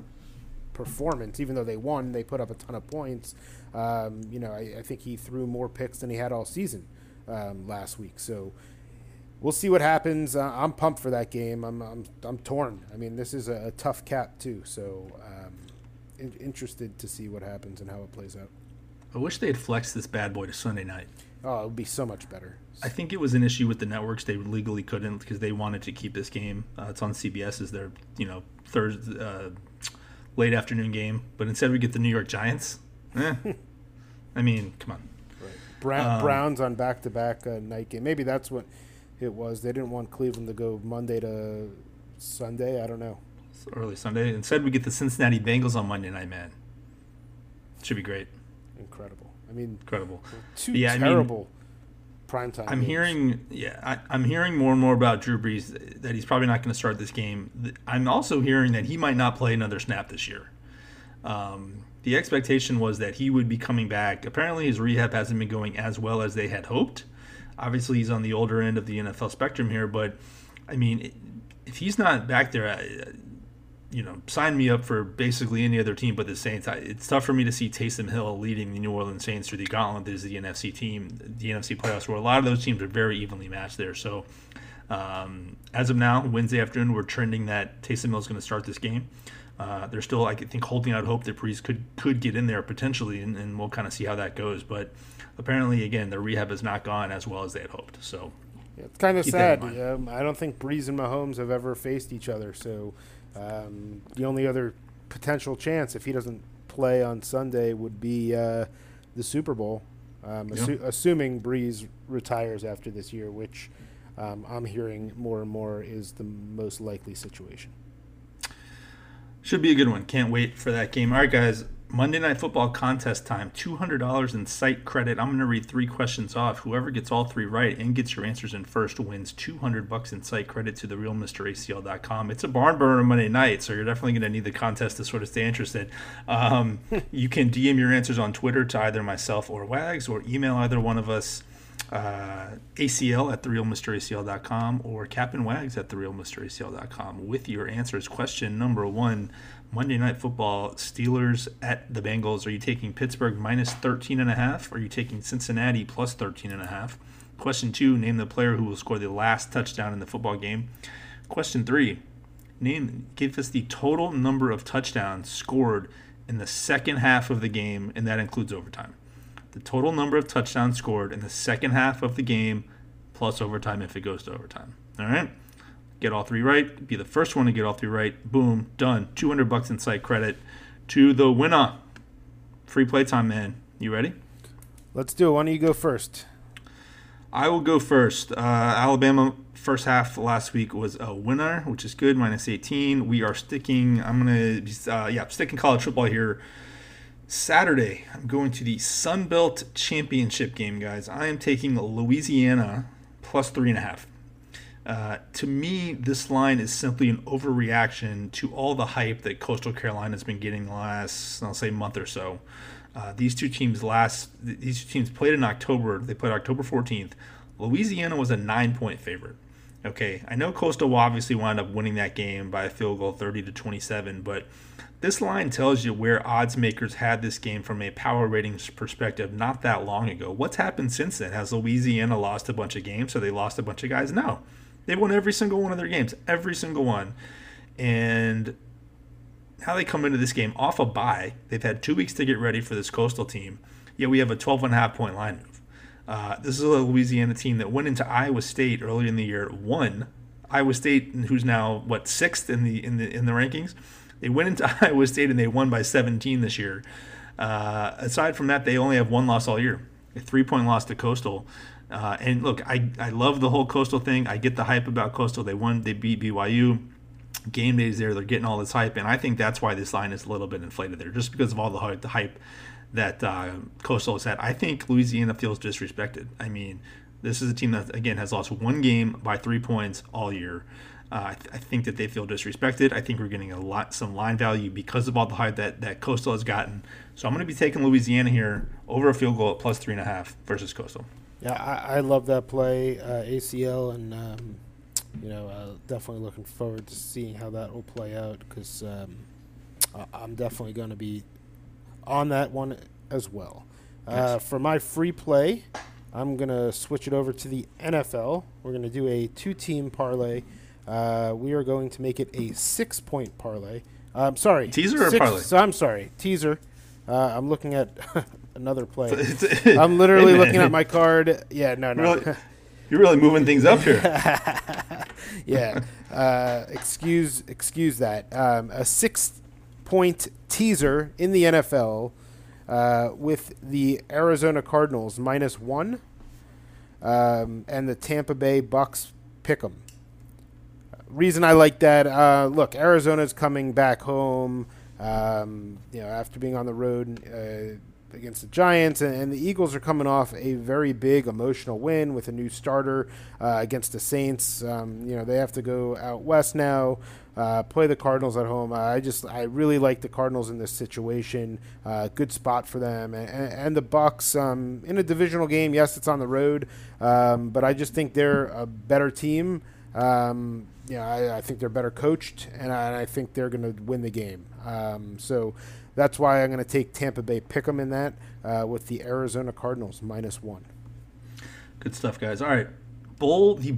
performance. Even though they won, they put up a ton of points. Um, you know, I, I, think he threw more picks than he had all season um, last week. So we'll see what happens. Uh, I'm pumped for that game. I'm, I'm, I'm torn. I mean, this is a, a tough cap too. So um, in, interested to see what happens and how it plays out. I wish they had flexed this bad boy to Sunday night. Oh, it would be so much better. I think it was an issue with the networks. They legally couldn't because they wanted to keep this game. Uh, it's on CBS as their, you know, Thursday, uh, late afternoon game, but instead we get the New York Giants. Eh. I mean, come on. Right. Brown, um, Browns on back to back night game. Maybe that's what it was. They didn't want Cleveland to go Monday to Sunday. I don't know. Early Sunday. Instead, we get the Cincinnati Bengals on Monday night, man. Should be great. Incredible. I mean, Incredible. two Yeah, I mean, terrible primetime. I'm games. hearing, yeah, I, I'm hearing more and more about Drew Brees that he's probably not going to start this game. I'm also hearing that he might not play another snap this year. Um, the expectation was that he would be coming back. Apparently, his rehab hasn't been going as well as they had hoped. Obviously, he's on the older end of the NFL spectrum here, but I mean, if he's not back there, you know, sign me up for basically any other team but the Saints. I, it's tough for me to see Taysom Hill leading the New Orleans Saints through the gauntlet that is the NFC team, the NFC playoffs, where a lot of those teams are very evenly matched there. So, um, as of now, Wednesday afternoon, we're trending that Taysom Hill is going to start this game. Uh, they're still, I think, holding out hope that Brees could could get in there potentially, and, and we'll kind of see how that goes. But apparently, again, their rehab has not gone as well as they had hoped. So, it's kind of Keep sad. Um, I don't think Brees and Mahomes have ever faced each other. So um, the only other potential chance, if he doesn't play on Sunday, would be uh, the Super Bowl. Um, assu- assuming Brees retires after this year, which um, I'm hearing more and more is the most likely situation. Should be a good one. Can't wait for that game. All right, guys. Monday Night Football contest time. $200 in site credit. I'm going to read three questions off. Whoever gets all three right and gets your answers in first wins 200 bucks in site credit to the realmracl.com. It's a barn burner Monday night, so you're definitely going to need the contest to sort of stay interested. Um, you can DM your answers on Twitter to either myself or Wags, or email either one of us uh, ACL at therealmracl.com or Captain Wags at therealmracl.com with your answers. Question number one Monday Night Football Steelers at the Bengals. Are you taking Pittsburgh minus 13 and a half? Are you taking Cincinnati plus 13 and a half? Question two Name the player who will score the last touchdown in the football game. Question three Name give us the total number of touchdowns scored in the second half of the game, and that includes overtime the total number of touchdowns scored in the second half of the game plus overtime if it goes to overtime. All right? Get all three right. Be the first one to get all three right. Boom, done. 200 bucks in site credit to the winner. Free play time, man. You ready? Let's do it. Why don't you go first? I will go first. Uh, Alabama first half last week was a winner, which is good, minus 18. We are sticking. I'm gonna, be, uh, yeah, sticking college football here. Saturday, I'm going to the Sun Belt Championship game, guys. I am taking Louisiana plus three and a half. Uh, to me, this line is simply an overreaction to all the hype that Coastal Carolina has been getting the last, I'll say, month or so. Uh, these two teams last, these two teams played in October. They played October 14th. Louisiana was a nine-point favorite. Okay, I know Coastal will obviously wound up winning that game by a field goal, 30 to 27, but this line tells you where odds makers had this game from a power ratings perspective not that long ago. What's happened since then? Has Louisiana lost a bunch of games? So they lost a bunch of guys? No. They won every single one of their games, every single one. And how they come into this game off a bye. They've had two weeks to get ready for this Coastal team. Yet we have a 12 and a half point line move. Uh, this is a Louisiana team that went into Iowa State earlier in the year, won. Iowa State, who's now what sixth in the in the in the rankings, they went into Iowa State and they won by 17 this year. Uh, aside from that, they only have one loss all year, a three point loss to Coastal. Uh, and look, I, I love the whole Coastal thing. I get the hype about Coastal. They won, they beat BYU. Game days there, they're getting all this hype, and I think that's why this line is a little bit inflated there, just because of all the hype, the hype that uh, Coastal has had. I think Louisiana feels disrespected. I mean, this is a team that again has lost one game by three points all year. Uh, I, th- I think that they feel disrespected. I think we're getting a lot some line value because of all the hype that that Coastal has gotten. So I'm going to be taking Louisiana here over a field goal at plus three and a half versus Coastal. Yeah, I, I love that play, uh, ACL, and um, you know, uh, definitely looking forward to seeing how that will play out because um, I'm definitely going to be on that one as well. Uh, for my free play, I'm going to switch it over to the NFL. We're going to do a two-team parlay. Uh, we are going to make it a six-point parlay. I'm sorry, Teaser or parlay? So I'm sorry, teaser. Uh, I'm looking at another play. I'm literally Hey, looking at my card. Yeah, no, no. Really, you're really moving things up here. yeah. Uh, excuse excuse that. Um, a six point teaser in the NFL uh, with the Arizona Cardinals minus one um, and the Tampa Bay Bucks pick 'em. Reason I like that, uh, look, Arizona's coming back home. Um, you know, after being on the road uh, against the Giants, and, and, the Eagles are coming off a very big emotional win with a new starter uh, against the Saints. Um, you know, they have to go out west now. Uh, play the Cardinals at home. I just I really like the Cardinals in this situation. Uh, good spot for them, and, and the Bucks um, in a divisional game. Yes, it's on the road, um, but I just think they're a better team. Um, you know, I, I, think they're better coached, and I, and I think they're going to win the game. Um, so that's why I'm going to take Tampa Bay pick them in that uh, with the Arizona Cardinals minus one. Good stuff, guys. All right, bowl. The,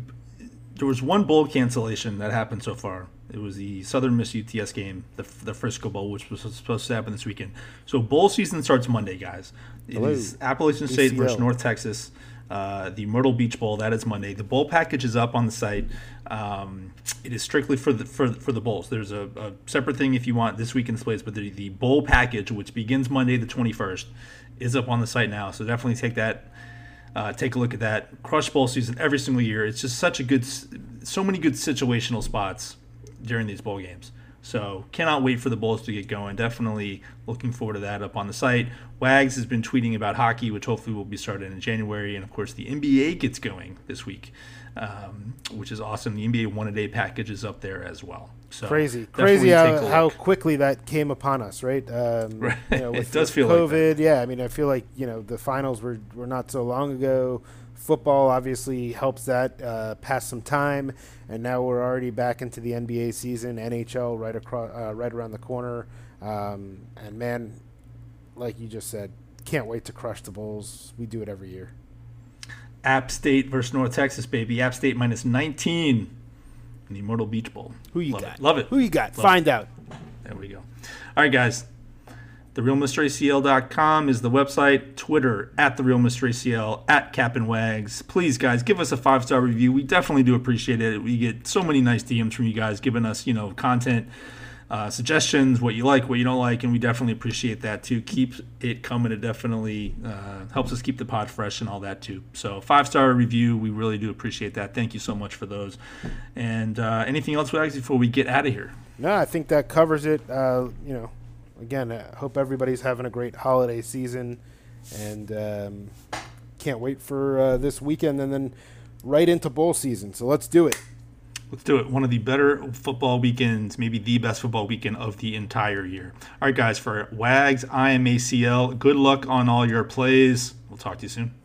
there was one bowl cancellation that happened so far. It was the Southern Miss UTSA game, the, the Frisco Bowl, which was supposed to happen this weekend. So bowl season starts Monday, guys. It Hello. is Appalachian State ACL. versus North Texas. Uh, the Myrtle Beach Bowl that is Monday. The bowl package is up on the site. Um, it is strictly for the for, for the bowls. There's a, a separate thing if you want this weekend's plays, but the, the bowl package, which begins Monday the 21st, is up on the site now. So definitely take that. Uh, take a look at that. Crush Bowl season every single year. It's just such a good, so many good situational spots during these bowl games. So cannot wait for the Bulls to get going. Definitely looking forward to that up on the site. Wags has been tweeting about hockey, which hopefully will be started in January, and of course the NBA gets going this week, um, which is awesome. The NBA one a day package is up there as well. So crazy, crazy how, how quickly that came upon us, right? Um, right. You know, with, it does feel COVID. Like yeah, I mean, I feel like you know the finals were were not so long ago. Football obviously helps that uh, pass some time, and now we're already back into the NBA season. NHL right across, uh, right around the corner, um, and man, like you just said, can't wait to crush the Bulls. We do it every year. App State versus North Texas, baby. App State minus 19 the Immortal Beach Bowl. Who you Love got? It. Love it. Who you got? Love Find it. out. There we go. All right, guys. TheRealMrACL.com is the website. Twitter at TheRealMrACL, at Captain Wags. Please, guys, give us a five star review. We definitely do appreciate it. We get so many nice DMs from you guys giving us, you know, content, uh, suggestions, what you like, what you don't like, and we definitely appreciate that too. Keep it coming. It definitely uh, helps us keep the pod fresh and all that too. So, five star review, we really do appreciate that. Thank you so much for those. And uh, anything else, we Wags, before we get out of here? No, I think that covers it. Uh, you know, again, I hope everybody's having a great holiday season, and um, can't wait for uh, this weekend and then right into bowl season. So let's do it. Let's do it. One of the better football weekends, maybe the best football weekend of the entire year. All right, guys, for Wags, I am ACL. Good luck on all your plays. We'll talk to you soon.